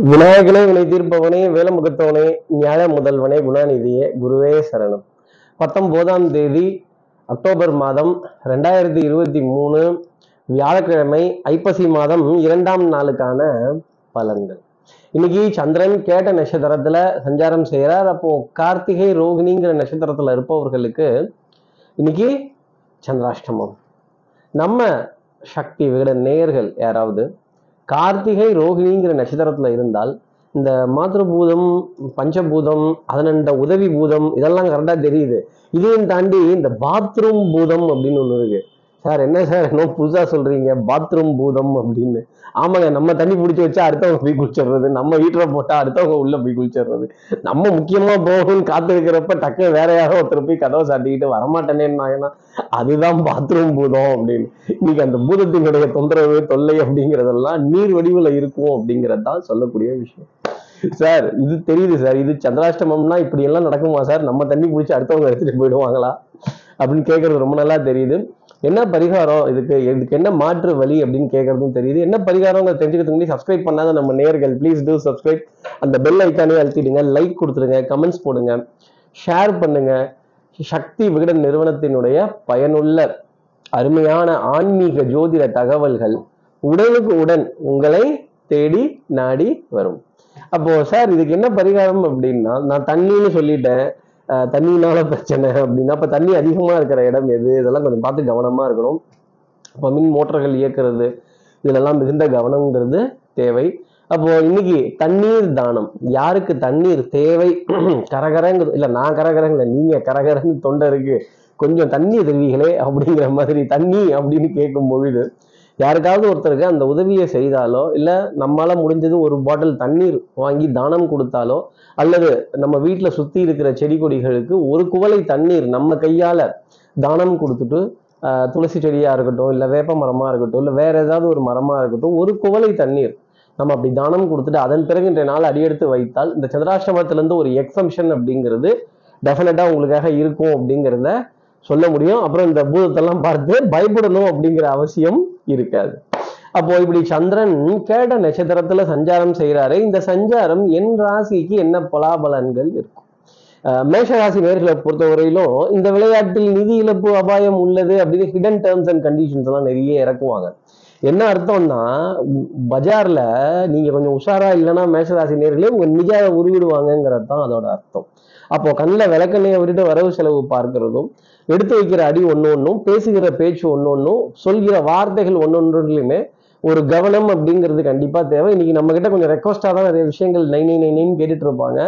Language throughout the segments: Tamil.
விநாயகனே வினை தீர்ப்பவனே வேலமுகத்தவனே ஞாழ முதல்வனே குணாநிதியே குருவே சரணம். பத்தொன்பதாம் தேதி அக்டோபர் மாதம் ரெண்டாயிரத்தி இருபத்தி மூணு வியாழக்கிழமை ஐப்பசி மாதம் இரண்டாம் நாளுக்கான பலன்கள். இன்னைக்கு சந்திரன் கேட்ட நட்சத்திரத்துல சஞ்சாரம் செய்கிறார் அப்போ கார்த்திகை ரோகிணிங்கிற நட்சத்திரத்துல இருப்பவர்களுக்கு இன்னைக்கு சந்திராஷ்டமம். நம்ம சக்தி விகட நேயர்கள் யாராவது? கார்த்திகை ரோகிணிங்கிற நட்சத்திரத்தில் இருந்தால் இந்த மாத்திருபூதம் பஞ்சபூதம் அதனண்ட உதவி பூதம் இதெல்லாம் கரெக்டாக தெரியுது. இதையும் தாண்டி இந்த பாத்ரூம் பூதம் அப்படின்னு ஒன்று இருக்குது சார் என்ன சார் என்ன புதுசாக சொல்கிறீங்க பாத்ரூம் பூதம் அப்படின்னு. ஆமாங்க நம்ம தண்ணி பிடிச்சி வச்சா அடுத்தவங்க போய் குளிச்சிடுறது நம்ம வீட்டில் போட்டால் அடுத்தவங்க உள்ளே போய் குளிச்சிடுறது. நம்ம முக்கியமாக போகணும்னு காத்திருக்கிறப்ப டக்கு வேற யாரோ ஒருத்தர் போய் கதவை சாட்டிக்கிட்டு வரமாட்டேனேன்னாங்கன்னா அதுதான் பாத்ரூம் பூதம் அப்படின்னு. இன்னைக்கு அந்த பூதத்தினுடைய தொந்தரவு தொல்லை அப்படிங்கிறதெல்லாம் நீர் வடிவில் இருக்கும் அப்படிங்கிறது தான் சொல்லக்கூடிய விஷயம். சார் இது தெரியுது சார் இது சந்திராஷ்டமம்னா இப்படி எல்லாம் நடக்குமா சார்? நம்ம தண்ணி பிடிச்சி அடுத்தவங்க எடுத்துட்டு போயிடுவாங்களா? அப்படின்னு கேட்கறது ரொம்ப நல்லா தெரியுது. என்ன பரிகாரம்? இதுக்கு இதுக்கு என்ன மாற்று வழி அப்படின்னு கேட்கறதும் தெரியுது. என்ன பரிகாரம் தெரிஞ்சுக்கிறதுக்கு முன்னாடி சப்ஸ்கிரைப் பண்ணாத நம்ம நேர்கள் ப்ளீஸ் டூ சப்ஸ்கிரைப் அந்த பெல் ஐக்கானே அழுத்திடுங்க லைக் கொடுத்துருங்க கமெண்ட்ஸ் போடுங்க ஷேர் பண்ணுங்க. சக்தி விகடன் நிறுவனத்தினுடைய பயனுள்ள அருமையான ஆன்மீக ஜோதிட தகவல்கள் உடனுக்கு உடன் உங்களை தேடி நாடி வரும். அப்போ சார் இதுக்கு என்ன பரிகாரம் அப்படின்னா நான் தண்ணின்னு சொல்லிட்டேன். தண்ணியினால தண்ணினால பிரச்சனை அப்படின்னா இப்போ தண்ணி அதிகமா இருக்கிற இடம் எது? இதெல்லாம் கொஞ்சம் பார்த்து கவனமா இருக்கணும். இப்போ மின் மோட்டர்கள் இயக்குறது இதெல்லாம் மிகுந்த கவனம்ங்கிறது தேவை. அப்போ இன்னைக்கு தண்ணீர் தானம். யாருக்கு தண்ணீர் தேவை? கரகரங்கு இல்லை நான் கரகரங்களை நீங்க கரகரங்கு தொண்டருக்கு கொஞ்சம் தண்ணி தருவீங்களே அப்படிங்கிற மாதிரி தண்ணி அப்படின்னு கேட்கும் பொழுது யாருக்காவது ஒருத்தருக்கு அந்த உதவியை செய்தாலோ இல்லை நம்மளால் முடிஞ்சது ஒரு பாட்டில் தண்ணீர் வாங்கி தானம் கொடுத்தாலோ அல்லது நம்ம வீட்டில் சுற்றி இருக்கிற செடி கொடிகளுக்கு ஒரு குவளை தண்ணீர் நம்ம கையால் தானம் கொடுத்துட்டு துளசி செடியாக இருக்கட்டும் இல்லை வேப்ப மரமாக இருக்கட்டும் இல்லை வேற ஏதாவது ஒரு மரமாக இருக்கட்டும் ஒரு குவளை தண்ணீர் நம்ம அப்படி தானம் கொடுத்துட்டு அதன் பிறகு இன்றைய நாள் அடியெடுத்து வைத்தால் இந்த சந்திராஷ்டமத்திலேருந்து ஒரு எக்ஸம்ஷன் அப்படிங்கிறது டெஃபினட்டாக உங்களுக்காக இருக்கும் அப்படிங்கிறத சொல்ல முடியும். அப்புறம் இந்த பூதத்தெல்லாம் பார்த்து பயப்படணும் அப்படிங்கிற அவசியம் இருக்காது. அப்போ இப்படி சந்திரன் கேட்ட நட்சத்திரத்துல சஞ்சாரம் செய்யறாரு இந்த சஞ்சாரம் என் ராசிக்கு என்ன பலாபலன்கள் இருக்கும்? மேஷராசி நேர்களை பொறுத்தவரையிலும் இந்த விளையாட்டில் நிதி இழப்பு அபாயம் உள்ளது அப்படின்னு ஹிடன் டேர்ம்ஸ் அண்ட் கண்டிஷன்ஸ் எல்லாம் நிறைய இறக்குவாங்க. என்ன அர்த்தம்னா பஜார்ல நீங்க கொஞ்சம் உஷாரா இல்லைன்னா மேஷராசி நேர்களே உங்க நிஜாவை உருவிடுவாங்கிறது தான் அதோட அர்த்தம். அப்போ கண்ணில் விளக்கண்ணையை விட்டுட்டு வரவு செலவு பார்க்கிறதும் எடுத்து வைக்கிற அடி ஒன்று ஒன்றும் பேசுகிற பேச்சு ஒன்று ஒன்றும் சொல்கிற வார்த்தைகள் ஒன்று ஒன்றுலையுமே ஒரு கவனம் அப்படிங்கிறது கண்டிப்பா தேவை. இன்னைக்கு நம்ம கிட்ட கொஞ்சம் ரெக்வஸ்டா தான் நிறைய விஷயங்கள் நைன் நைன் நைன் கேட்டுட்டு இருப்பாங்க.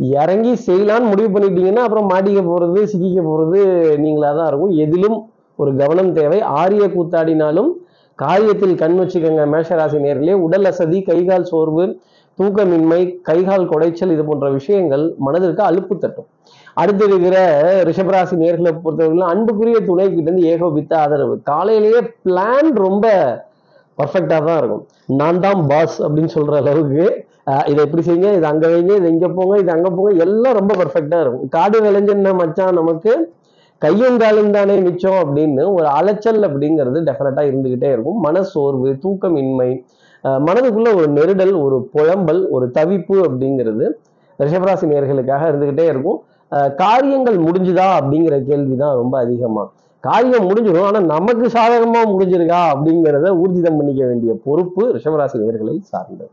இறங்கி செய்யலான்னு முடிவு பண்ணிட்டீங்கன்னா அப்புறம் மாட்டிக்க போறது சிக்கிக்க போறது நீங்களா தான் இருக்கும். எதிலும் ஒரு கவனம் தேவை. ஆரிய கூத்தாடினாலும் காரியத்தில் கண் வச்சுக்கோங்க மேஷராசி நேர்களே. உடல் அசதி கைகால் சோர்வு தூக்கமின்மை கைகால் குடைச்சல் இது போன்ற விஷயங்கள் மனதிற்கு அலுப்பு தட்டும். அடுத்து இருக்கிற ரிஷபராசி நேர்களை பொறுத்தவரைக்கும் அன்புக்குரிய துணை கிட்ட இருந்து ஏகோபித்த ஆதரவு. காலையிலேயே பிளான் ரொம்ப பர்ஃபெக்டாக தான் இருக்கும். நான் தான் பாஸ் அப்படின்னு சொல்ற அளவுக்கு இதை எப்படி செய்யுங்க? இது அங்க வைங்க இது இங்க போங்க இது அங்க போங்க எல்லாம் ரொம்ப பர்ஃபெக்டாக இருக்கும். காடு விளைஞ்சன மச்சான் நமக்கு கையும் காலும் தானே மிச்சம் அப்படின்னு ஒரு அலைச்சல் அப்படிங்கிறது டெஃபினட்டாக இருந்துகிட்டே இருக்கும். மன சோர்வு தூக்கமின்மை மனதுக்குள்ள ஒரு நெருடல் ஒரு புலம்பல் ஒரு தவிப்பு அப்படிங்கிறது ரிஷபராசி நேர்களுக்காக இருந்துகிட்டே இருக்கும். காரியங்கள் முடிஞ்சுதா அப்படிங்கிற கேள்விதான் ரொம்ப அதிகமா. காரியம் முடிஞ்சிடும் ஆனா நமக்கு சாதகமா முடிஞ்சிருக்கா அப்படிங்கிறத ஊர்ஜிதம் பண்ணிக்க வேண்டிய பொறுப்பு ரிஷபராசி நேர்களை சார்ந்தது.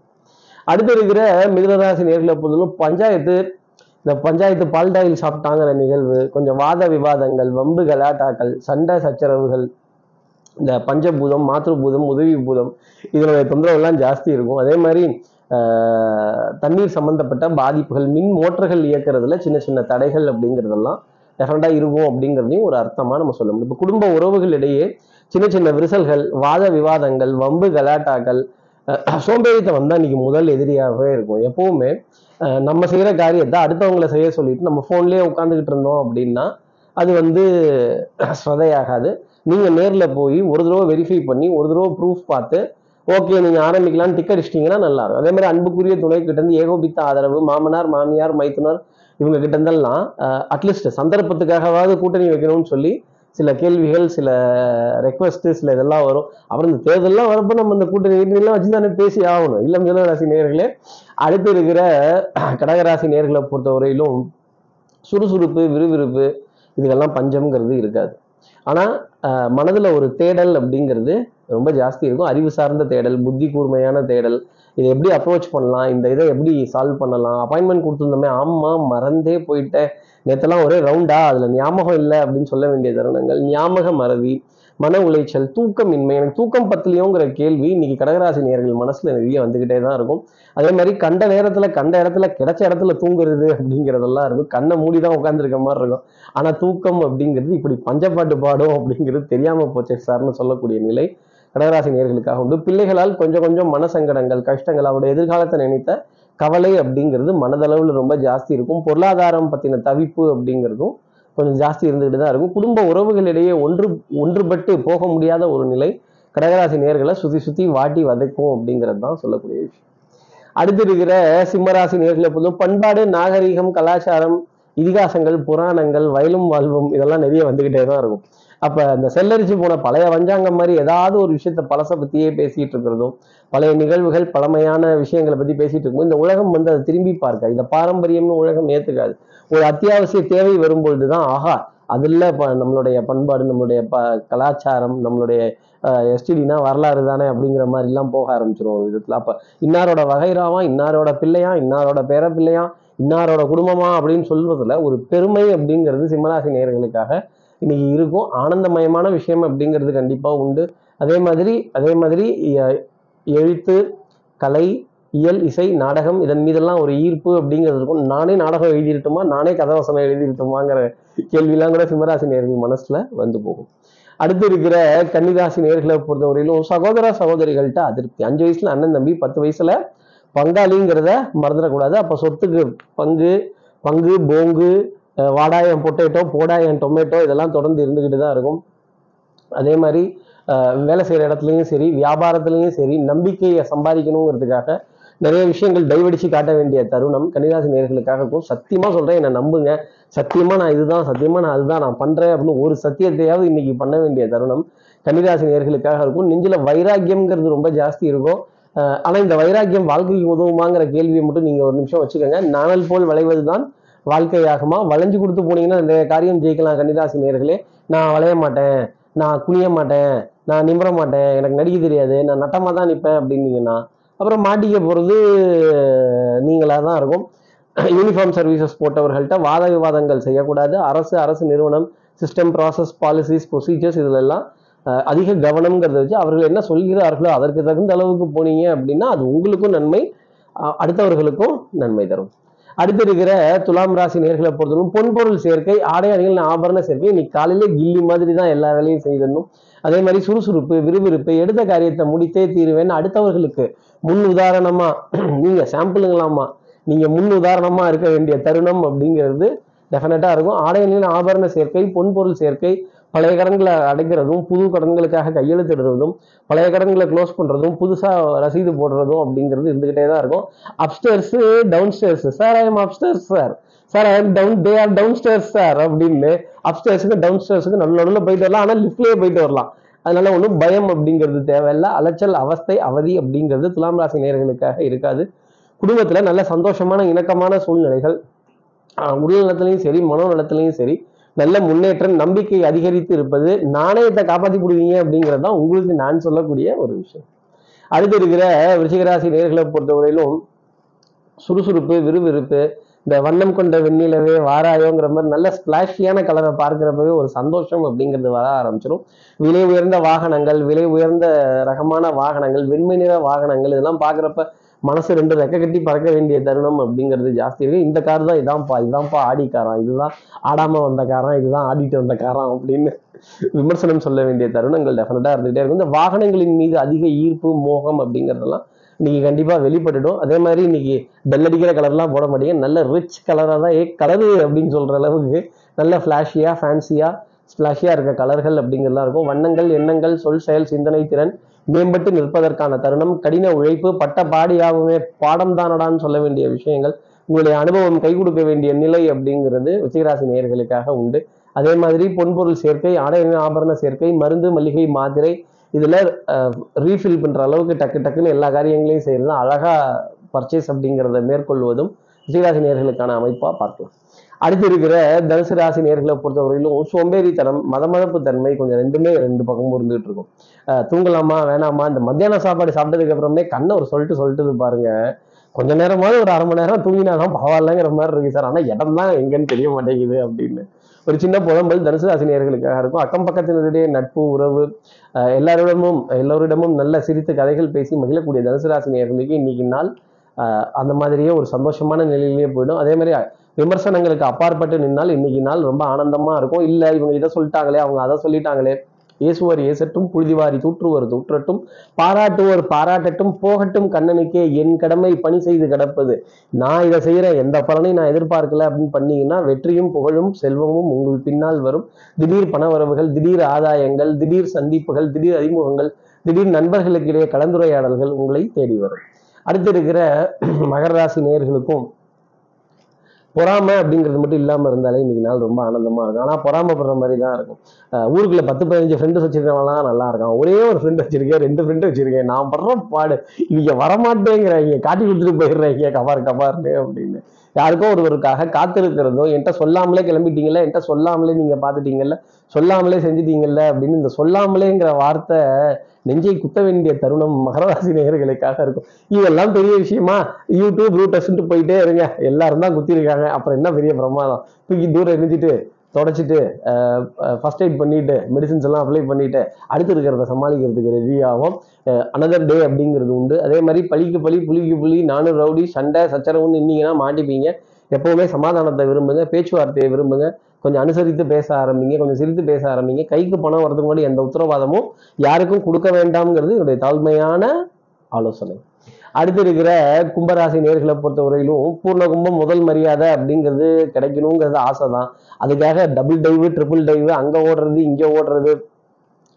அடுத்து இருக்கிற மிதுனராசி நேர்களை பொறுத்தவரை பஞ்சாயத்து இந்த பஞ்சாயத்து பால்டாயில் சாப்பிட்டாங்கிற நிகழ்வு கொஞ்சம் வாத விவாதங்கள் வம்பு கலாட்டாக்கள் சண்டை சச்சரவுகள் இந்த பஞ்சபூதம் மாத்ருபூதம் உதவி பூதம் இதனுடைய தொந்தரவுலாம் ஜாஸ்தி இருக்கும். அதே மாதிரி தண்ணீர் சம்பந்தப்பட்ட பாதிப்புகள் மின் மோட்டர்கள் இயக்கிறதுல சின்ன சின்ன தடைகள் அப்படிங்கிறதெல்லாம் டெஃபரெண்டா இருக்கும் அப்படிங்கிறதையும் ஒரு அர்த்தமாக நம்ம சொல்ல முடியும். இப்போ குடும்ப உறவுகளிடையே சின்ன சின்ன விரிசல்கள் வாத விவாதங்கள் வம்பு கலாட்டாக்கள் அஹ், சோம்பேறித்தனம் தான் இன்னைக்கு முதல் எதிரியாகவே இருக்கும். எப்பவுமே நம்ம செய்கிற காரியத்தை அடுத்தவங்களை செய்ய சொல்லிட்டு நம்ம ஃபோன்லேயே உட்காந்துக்கிட்டு இருந்தோம் அப்படின்னா அது வந்து ஸ்ரதையாகாது நீங்கள் நேரில் போய் ஒரு தடவை வெரிஃபை பண்ணி ஒரு தடவை ப்ரூஃப் பார்த்து ஓகே நீங்கள் ஆரம்பிக்கலாம்னு டிக் அடிச்சிட்டிங்கன்னா நல்லாயிருக்கும். அதே மாதிரி அன்புக்குரிய துணை கிட்டேருந்து ஏகோபித்த ஆதரவு மாமனார் மாமியார் மைத்துனர் இவங்க கிட்ட இருந்தெல்லாம் அட்லீஸ்ட் சந்தர்ப்பத்துக்காகவாவது கூட்டணி வைக்கணும்னு சொல்லி சில கேள்விகள் சில ரெக்வஸ்ட்டு சில இதெல்லாம் வரும். அப்புறம் இந்த தேர்தலெலாம் வரப்போ நம்ம இந்த கூட்டணி வீட்டிலாம் வச்சு தானே பேசி ஆகணும். இல்லை மிதனராசி நேர்களே அடுத்து இருக்கிற கடகராசி நேர்களை பொறுத்தவரையிலும் சுறுசுறுப்பு விறுவிறுப்பு இதுக்கெல்லாம் பஞ்சம்ங்கிறது இருக்காது. ஆனால் மனதில் ஒரு தேடல் அப்படிங்கிறது ரொம்ப ஜாஸ்தி இருக்கும். அறிவு சார்ந்த தேடல் புத்தி கூர்மையான தேடல். இதை எப்படி அப்ரோச் பண்ணலாம்? இந்த இதை எப்படி சால்வ் பண்ணலாம்? அப்பாயின்மெண்ட் கொடுத்துருந்தோமே ஆமாம் மறந்தே போயிட்டேன். நேற்றெல்லாம் ஒரே ரவுண்டா அதில் ஞாபகம் இல்லை அப்படின்னு சொல்ல வேண்டிய தருணங்கள். ஞாபக மறதி. மன உளைச்சல் தூக்கமின்மை எனக்கு தூக்கம் பத்தலையோங்கிற கேள்வி இன்னைக்கு கடகராசி நேர்கள் மனசுல நிறைய வந்துகிட்டே தான் இருக்கும். அதே மாதிரி கண்ட நேரத்துல கண்ட இடத்துல கிடைச்ச இடத்துல தூங்குறது அப்படிங்கிறதெல்லாம் இருக்கும். கண்ணை மூடி தான் உட்காந்துருக்க மாதிரி இருக்கும். ஆனா தூக்கம் அப்படிங்கிறது இப்படி பஞ்சப்பாட்டு பாடும் அப்படிங்கிறது தெரியாம போச்சு சார்னு சொல்லக்கூடிய நிலை கடகராசி நேர்களுக்காக உண்டு. பிள்ளைகளால் கொஞ்சம் கொஞ்சம் மனசங்கடங்கள் கஷ்டங்கள் அவருடைய எதிர்காலத்தை நினைத்த கவலை அப்படிங்கிறது மனதளவில் ரொம்ப ஜாஸ்தி இருக்கும். பொருளாதாரம் பற்றின தவிப்பு அப்படிங்கிறதும் கொஞ்சம் ஜாஸ்தி இருந்துகிட்டு தான் இருக்கும். குடும்ப உறவுகளிடையே ஒன்று ஒன்றுபட்டு போக முடியாத ஒரு நிலை கடகராசி நேர்களை சுத்தி சுத்தி வாட்டி வதைக்கும் அப்படிங்கிறது தான் சொல்லக்கூடிய விஷயம். அடுத்து இருக்கிற சிம்மராசி நேர்களை பொறுத்தும் பண்பாடு நாகரீகம் கலாச்சாரம் இதிகாசங்கள் புராணங்கள் வயலும் வாழ்வும் இதெல்லாம் நிறைய வந்துகிட்டே தான் இருக்கும். அப்ப அந்த செல்லரிச்சு போன பழைய வஞ்சாங்கம் மாதிரி ஏதாவது ஒரு விஷயத்த பழசை பத்தியே பேசிட்டு இருக்கிறதும் பழைய நிகழ்வுகள் பழமையான விஷயங்களை பத்தி பேசிட்டு இருக்கும்போது இந்த உலகம் வந்து அதை திரும்பி பார்க்க இந்த பாரம்பரியம்னு உலகம் ஏத்துக்காது. ஒரு அத்தியாவசிய தேவை வரும்பொழுது தான் ஆஹா அதில் இப்போ நம்மளுடைய பண்பாடு நம்மளுடைய ப கலாச்சாரம் நம்மளுடைய எஸ்டிடினா வரலாறு தானே அப்படிங்கிற மாதிரிலாம் போக ஆரம்பிச்சிடும் ஒரு விதத்தில். அப்போ இன்னாரோட வகைராவா இன்னாரோட பிள்ளையா இன்னாரோட பேர பிள்ளையா இன்னாரோட குடும்பமா அப்படின்னு சொல்வதில் ஒரு பெருமை அப்படிங்கிறது சிம்மராசி நேர்களுக்காக இன்னைக்கு இருக்கும். ஆனந்தமயமான விஷயம் அப்படிங்கிறது கண்டிப்பாக உண்டு. அதே மாதிரி அதே மாதிரி எழுத்து கலை இயல் இசை நாடகம் இதன் மீதெல்லாம் ஒரு ஈர்ப்பு அப்படிங்கிறது இருக்கும். நானே நாடகம் எழுதிருட்டுமா நானே கதவசனம் எழுதிருட்டுமாங்கிற கேள்விலாம் கூட சிம்மராசி நேர்கள் மனசில் வந்து போகும். அடுத்து இருக்கிற கன்னிராசி நேர்களை பொறுத்தவரையிலும் சகோதர சகோதரிகள்கிட்ட அதிருப்தி. அஞ்சு வயசுல அண்ணன் தம்பி பத்து வயசுல பங்காளிங்கிறத மறந்துடக்கூடாது. அப்போ சொத்துக்கு பங்கு பங்கு போங்கு அஹ் வாடாயம் பொட்டேட்டோ போடாயம் டொமேட்டோ இதெல்லாம் தொடர்ந்து இருந்துக்கிட்டு தான் இருக்கும். அதே மாதிரி வேலை செய்கிற இடத்துலையும் சரி வியாபாரத்துலையும் சரி நம்பிக்கையை சம்பாதிக்கணுங்கிறதுக்காக நிறைய விஷயங்கள் டைவடிச்சு காட்ட வேண்டிய தருணம் கன்னிராசி நேர்களுக்காக இருக்கும் சத்தியமாக சொல்கிறேன் என்னை நம்புங்க. சத்தியமாக நான் இதுதான் சத்தியமாக நான் அதுதான் நான் பண்ணுறேன் அப்படின்னு ஒரு சத்தியத்தையாவது இன்னைக்கு பண்ண வேண்டிய தருணம் கன்னிராசி நேர்களுக்காக இருக்கும். நெஞ்சில் வைராக்கியம்ங்கிறது ரொம்ப ஜாஸ்தி இருக்கும். ஆனால் இந்த வைராக்கியம் வாழ்க்கைக்கு உதவுமாங்கிற கேள்வியை மட்டும் நீங்கள் ஒரு நிமிஷம் வச்சுக்கோங்க. நாணல் போல் விளைவது தான் வாழ்க்கையாகுமா? வளைஞ்சு கொடுத்து போனீங்கன்னா இந்த காரியம் ஜெயிக்கலாம் கன்னிராசி நேர்களே நான் வளைய மாட்டேன். நான் குனிய மாட்டேன். நான் நிமிர மாட்டேன். எனக்கு நடிக்க தெரியாது. நான் நட்டமாக தான் நிற்பேன் அப்படின்னீங்கன்னா அப்புறம் மாட்டிக்க போகிறது நீங்களாக தான் இருக்கும். யூனிஃபார்ம் சர்வீசஸ் போட்டவர்கள்ட்ட வாத விவாதங்கள் செய்யக்கூடாது. அரசு அரசு நிறுவனம் சிஸ்டம் ப்ராசஸ் பாலிசிஸ் ப்ரொசீஜர்ஸ் இதிலெல்லாம் அதிக கவனம்ங்கிறத வச்சு அவர்கள் என்ன சொல்கிறார்களோ அதற்கு தகுந்த அளவுக்கு போனீங்க அப்படின்னா அது உங்களுக்கும் நன்மை அடுத்தவர்களுக்கும் நன்மை தரும். அடுத்து இருக்கிற துலாம் ராசி நேர்களை பொறுத்தவரைக்கும் பொன்பொருள் சேர்க்கை ஆடை அணிகள் ஆபரண சேர்க்கை இன்னைக்கு காலையிலே கில்லி மாதிரி தான் எல்லா வேலையும் செய்திடணும். அதே மாதிரி சுறுசுறுப்பு விறுவிறுப்பு எடுத்த காரியத்தை முடித்தே தீருவேன். அடுத்தவர்களுக்கு முன் உதாரணமா நீங்க சாம்பிளுங்களாமா நீங்க முன் உதாரணமா இருக்க வேண்டிய தருணம் அப்படிங்கிறது டெஃபினட்டா இருக்கும். ஆடை அணிகள் ஆபரண சேர்க்கை பொன்பொருள் சேர்க்கை பழைய கடன்களை அடைக்கிறதும் புது கடன்களுக்காக கையெழுத்திடுறதும் பழைய கடன்களை க்ளோஸ் பண்ணுறதும் புதுசாக ரசீது போடுறதும் அப்படிங்கிறது இருந்துக்கிட்டே தான் இருக்கும். Upstairs downstairs sir I am upstairs sir sir I am down they are downstairs sir அப்படின்னு அப்ஸ்டேர்ஸுக்கு டவுன் ஸ்டேர்ஸுக்கு நல்ல நடுவில் போயிட்டு வரலாம். ஆனால் லிஃப்ட்லேயே போயிட்டு வரலாம். அதனால ஒன்றும் பயம் அப்படிங்கிறது தேவையில்லை. அலைச்சல் அவஸ்தை அவதி அப்படிங்கிறது துலாம் ராசி நேர்களுக்காக இருக்காது. குடும்பத்தில் நல்ல சந்தோஷமான இணக்கமான சூழ்நிலைகள் உடல் நலத்துலையும் சரி மனோ நலத்துலையும் சரி நல்ல முன்னேற்றம் நம்பிக்கை அதிகரித்து இருப்பது நாணயத்தை காப்பாற்றி விடுவீங்க அப்படிங்கிறது தான் உங்களுக்கு நான் சொல்லக்கூடிய ஒரு விஷயம். அடுத்து இருக்கிற விருச்சிகராசி நேர்களை பொறுத்தவரையிலும் சுறுசுறுப்பு விறுவிறுப்பு இந்த வண்ணம் கொண்ட வெண்ணிலவே வாராயோங்கிற மாதிரி நல்ல ஸ்பிளாஷியான கலரை பார்க்குறப்பவே ஒரு சந்தோஷம் அப்படிங்கிறது வர ஆரம்பிச்சிடும் விலை உயர்ந்த வாகனங்கள் விலை உயர்ந்த ரகமான வாகனங்கள் வெண்மை நிற வாகனங்கள் இதெல்லாம் பார்க்குறப்ப மனசு ரெண்டு ரெக்க கட்டி பறக்க வேண்டிய தருணம் அப்படிங்கிறது ஜாஸ்தி இருக்கு. இந்த கார் தான் இதான்ப்பா இதான்ப்பா ஆடி காரம் இதுதான் ஆடாம வந்த காரம் இதுதான் ஆடிட்டு வந்த காரம் அப்படின்னு விமர்சனம் சொல்ல வேண்டிய தருணங்கள் டெஃபினட்டா இருந்துகிட்டே இருக்கும். இந்த வாகனங்களின் மீது அதிக ஈர்ப்பு மோகம் அப்படிங்கிறதெல்லாம் இன்னைக்கு கண்டிப்பாக வெளிப்பட்டுடும். அதே மாதிரி இன்னைக்கு bell கலர்லாம் போட மாட்டீங்க. நல்ல ரிச் கலராக தான் ஏ கலரு அப்படின்னு சொல்கிற அளவுக்கு நல்ல ஃப்ளாஷியாக ஃபேன்சியாக ஸ்பிளாஷியாக இருக்க கலர்கள் அப்படிங்கிறதுலாம் இருக்கும். வண்ணங்கள் எண்ணங்கள் சொல் செயல் சிந்தனை திறன் மேம்பட்டு நிற்பதற்கான தருணம். கடின உழைப்பு பட்ட பாடியாகவுமே பாடம் தானடான்னு சொல்ல வேண்டிய விஷயங்கள் உங்களுடைய அனுபவம் கை கொடுக்க வேண்டிய நிலை அப்படிங்கிறது ரிஷிகராசி நேயர்களுக்காக உண்டு. அதே மாதிரி பொன்பொருள் சேர்க்கை ஆடை ஆபரண சேர்க்கை மருந்து மளிகை மாத்திரை இதில் ரீஃபில் பண்ணுற அளவுக்கு டக்கு டக்குன்னு எல்லா காரியங்களையும் செய்கிறது அழகா பர்ச்சேஸ் அப்படிங்கிறத மேற்கொள்வதும் ரிஷிராசி நேர்களுக்கான அமைப்பாக பார்க்கலாம். அடுத்து இருக்கிற தனுசு ராசி நேர்களை பொறுத்தவரையிலும் சோம்பேறித்தனம் மதமதப்பு தன்மை கொஞ்சம் ரெண்டுமே ரெண்டு பக்கமும் இருந்துகிட்டு இருக்கும். தூங்கலாமா வேணாமா இந்த மத்தியான சாப்பாடு சாப்பிட்டதுக்கு அப்புறமே கண்ணை ஒரு சொல்லிட்டு சொல்லிட்டு பாருங்க. கொஞ்ச நேரமாவது ஒரு அரை மணி நேரம் தூங்கினாதான் பரவாயில்லங்கிற மாதிரி இருக்கு சார். ஆனால் இடம் தான் எங்கன்னு தெரிய மாட்டேங்குது அப்படின்னு. ஒரு சின்ன புலம்பல் தனுசு ராசினியர்களுக்காக இருக்கும். அக்கம் பக்கத்தினருடைய நட்பு உறவு எல்லாரிடமும் எல்லோரிடமும் நல்ல சிரித்து கதைகள் பேசி மகிழக்கூடிய தனுசு ராசினியர்களுக்கு இன்னைக்கு நாள் அந்த மாதிரியே ஒரு சந்தோஷமான நிலையிலேயே போயிடும். அதே மாதிரி விமர்சனங்களுக்கு அப்பாற்பட்டு நின்னால் இன்னைக்கு நாள் ரொம்ப ஆனந்தமாக இருக்கும். இல்லை இவங்க இதை சொல்லிட்டாங்களே அவங்க அதை சொல்லிட்டாங்களே. இயேசுவார் ஏசட்டும் புழுதிவாரி தூற்றுவர் தூற்றட்டும் பாராட்டுவோர் பாராட்டட்டும் போகட்டும் கண்ணனுக்கே என் கடமை பணி செய்து கிடப்பது. நான் இதை செய்கிறேன் எந்த பலனையும் நான் எதிர்பார்க்கல அப்படின்னு பண்ணீங்கன்னா வெற்றியும் புகழும் செல்வமும் உங்கள் பின்னால் வரும். திடீர் பணவரவுகள் திடீர் ஆதாயங்கள் திடீர் சந்திப்புகள் திடீர் அறிமுகங்கள் திடீர் நண்பர்களுக்கிடையே கலந்துரையாடல்கள் உங்களை தேடி வரும். அடுத்து இருக்கிற மகர ராசி நேர்களுக்கும் பொறாமை அப்படிங்கிறது மட்டும் இல்லாமல் இருந்தாலே இன்னைக்கு நாள் ரொம்ப ஆனந்தமா இருக்கும். ஆனால் பொறாமப்படுற மாதிரி தான் இருக்கும். அஹ் ஊருக்குள்ள பத்து பதினஞ்சு ஃப்ரெண்டு வச்சிருக்கவங்களாம் நல்லா இருக்கான் ஒரே ஒரு ஃப்ரெண்டு வச்சிருக்கேன் ரெண்டு ஃப்ரெண்டு வச்சிருக்கேன். நான் படுற பாடு இங்கே வரமாட்டேங்கிறாங்க காட்டி கொடுத்துட்டு போயிடுறாங்க கபார் கபார்னு அப்படின்னு. யாருக்கோ ஒருவருக்காக காத்திருக்கிறதோ என்கிட்ட சொல்லாமலே கிளம்பிட்டீங்கல்ல என்கிட்ட சொல்லாமலே நீங்க பார்த்துட்டீங்கல்ல சொல்லாமலே செஞ்சுட்டீங்கல்ல அப்படின்னு இந்த சொல்லாமலேங்கிற வார்த்தை நெஞ்சை குத்த வேண்டிய தருணம் மகராசி நேயர்களுக்காக இருக்கும். இதெல்லாம் பெரிய விஷயமா? யூடியூப் ரூட்டஸ்ன்ட்டு போயிட்டே இருங்க. எல்லாரும் தான் குத்திருக்காங்க. அப்புறம் என்ன பெரிய பிரமாதம்? தூக்கி தூரம் எரிஞ்சிட்டு தொடச்சிட்டு ஃபர்ஸ்ட் எய்ட் பண்ணிட்டு மெடிசின்ஸ் எல்லாம் அப்ளை பண்ணிட்டு அடுத்து இருக்கிறத சமாளிக்கிறதுக்கு ரெடியாகும் ஆகும் அனதர் டே அப்படிங்கிறது உண்டு. அதே மாதிரி பழிக்கு பழி புலிக்கு புலி நானும் ரவுடி சண்டை சச்சரவுன்னு நின்னீங்கன்னா மாட்டிப்பீங்க. எப்போவுமே சமாதானத்தை விரும்புங்க பேச்சுவார்த்தையை விரும்புங்க. கொஞ்சம் அனுசரித்து பேச ஆரம்பிங்க கொஞ்சம் சிரித்து பேச ஆரம்பிங்க. கைக்கு பணம் வரதுக்கு முன்னாடி எந்த உத்தரவாதமும் யாருக்கும் கொடுக்க வேண்டாம்ங்கிறது என்னுடைய தாழ்மையான ஆலோசனை. அடுத்து இருக்கிற கும்பராசி நேர்களை பொறுத்தவரையிலும் பூர்ண கும்பம் முதல் மரியாதை அப்படிங்கிறது கிடைக்கணுங்கிறது ஆசை தான் அதுக்காக டபுள் டைவு ட்ரிபிள் டைவு அங்கே ஓடுறது இங்கே ஓடுறது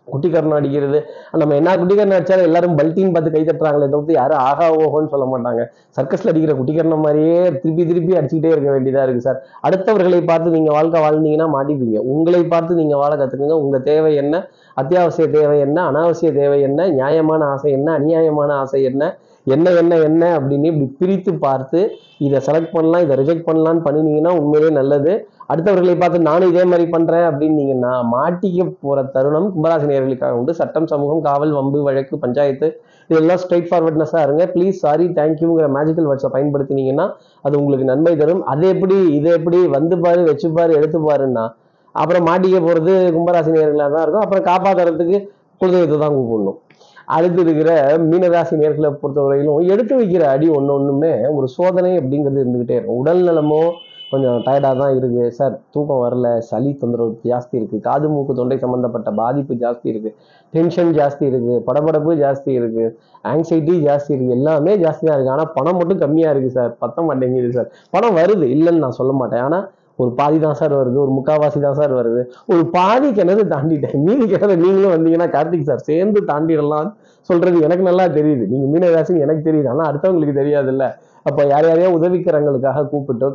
குட்டிக்கரணம் அடிக்கிறது. நம்ம என்ன குட்டிக்கரணம் அடிச்சாலும் எல்லாரும் பல்ட்டின்னு பார்த்து கை தட்டுறாங்களே தவிர்த்து யாரும் ஆகா ஓஹோன்னு சொல்ல மாட்டாங்க. சர்க்கஸ்ல அடிக்கிற குட்டிக்கரணம் மாதிரியே திருப்பி திருப்பி அடிச்சுக்கிட்டே இருக்க வேண்டியதா இருக்கு சார். அடுத்தவர்களை பார்த்து நீங்க வாழ்க்கை வாழ்ந்தீங்கன்னா மாட்டிப்பீங்க. உங்களை பார்த்து நீங்க வாழ கத்துக்குங்க. உங்க தேவை என்ன? அத்தியாவசிய தேவை என்ன? அனாவசிய தேவை என்ன? நியாயமான ஆசை என்ன? அநியாயமான ஆசை என்ன? என்ன என்ன என்ன அப்படின்னு இப்படி பிரித்து பார்த்து இதை செலக்ட் பண்ணலாம் இதை ரிஜெக்ட் பண்ணலாம்னு பண்ணினீங்கன்னா உண்மையிலே நல்லது. அடுத்தவர்களை பார்த்து நானும் இதே மாதிரி பண்ணுறேன் அப்படின்னீங்கன்னா மாட்டிக்க போகிற தருணம் கும்பராசினியர்களுக்காக உண்டு. சட்டம் சமூகம் காவல் வம்பு வழக்கு பஞ்சாயத்து இதெல்லாம் ஸ்ட்ரைட் ஃபார்வர்ட்னஸாக இருங்க. ப்ளீஸ் சாரி தேங்க்யூங்கிற மேஜிக்கல் வேர்ட்ஸை பயன்படுத்தினீங்கன்னா அது உங்களுக்கு நன்மை தரும். அது எப்படி இது எப்படி வந்து பாரு வச்சு பாரு எடுத்து பாருன்னா அப்புறம் மாட்டிக்க போகிறது கும்பராசி நேர்களாக தான் இருக்கும். அப்புறம் காப்பாற்றுறதுக்கு குலதெய்வத்தை தான் கூப்பிடணும். அடுத்து இருக்கிற மீனராசி நேர்களை பொறுத்தவரையிலும் எடுத்து வைக்கிற அடி ஒன்று ஒன்றுமே ஒரு சோதனை அப்படிங்கிறது இருந்துகிட்டே இருக்கும். உடல் நலமோ கொஞ்சம் டயர்டாக தான் இருக்கு. சார் தூக்கம் வரல. சளி தொந்தரவு ஜாஸ்தி இருக்கு. காது மூக்கு தொண்டை சம்பந்தப்பட்ட பாதிப்பு ஜாஸ்தி இருக்கு. டென்ஷன் ஜாஸ்தி இருக்கு. படபடப்பு ஜாஸ்தி இருக்கு. ஆங்ஸைட்டி ஜாஸ்தி இருக்கு. எல்லாமே ஜாஸ்தியாக இருக்கு. ஆனால் பணம் மட்டும் கம்மியாக இருக்கு சார். பத்த மாட்டேங்குது சார். பணம் வருது இல்லைன்னு நான் சொல்ல மாட்டேன். ஆனால் ஒரு பாதி தான் சார் வருது ஒரு முக்காவாசி தான் சார் வருது. ஒரு பாதி கிணறு தாண்டிட்டேன். மீதி கிணறு நீங்களும் வந்தீங்கன்னா கார்த்திக் சார் சேர்ந்து தாண்டிடலாம் சொல்றது எனக்கு நல்லா தெரியுது. நீங்க மீனராசின்னு எனக்கு தெரியுது. ஆனால் அடுத்தவங்களுக்கு தெரியாதுல்ல. அப்போ யார் யாரையோ உதவிக்கிறவங்களுக்காக கூப்பிட்டு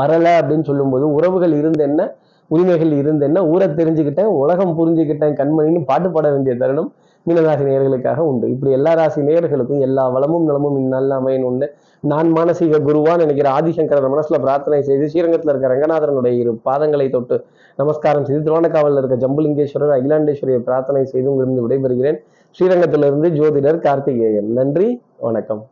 வரல அப்படின்னு சொல்லும்போது உறவுகள் இருந்து என்ன உரிமைகள் இருந்து என்ன ஊரை தெரிஞ்சுக்கிட்டேன் உலகம் புரிஞ்சுக்கிட்டேன் கண்மணின்னு பாட்டு பாட வேண்டிய தருணம் மீனராசி நேயர்களுக்காக உண்டு. இப்படி எல்லா ராசி நேயர்களுக்கும் எல்லா வளமும் நலமும் இந்நாளில் அமையணும்னு உண்டு நான் மானசீக குருவான் நினைக்கிற ஆதிசங்கரன் மனசுல பிரார்த்தனை செய்து ஸ்ரீரங்கத்தில் இருக்க ரங்கநாதரனுடைய இரு பாதங்களை தொட்டு நமஸ்காரம் செய்து திருவானக்காவலில் இருக்க ஜம்புலிங்கேஸ்வரர் அகிலாண்டேஸ்வரியை பிரார்த்தனை செய்து உங்களிருந்து விடைபெறுகிறேன். ஸ்ரீரங்கத்திலிருந்து ஜோதிடர் கார்த்திகேயன். நன்றி வணக்கம்.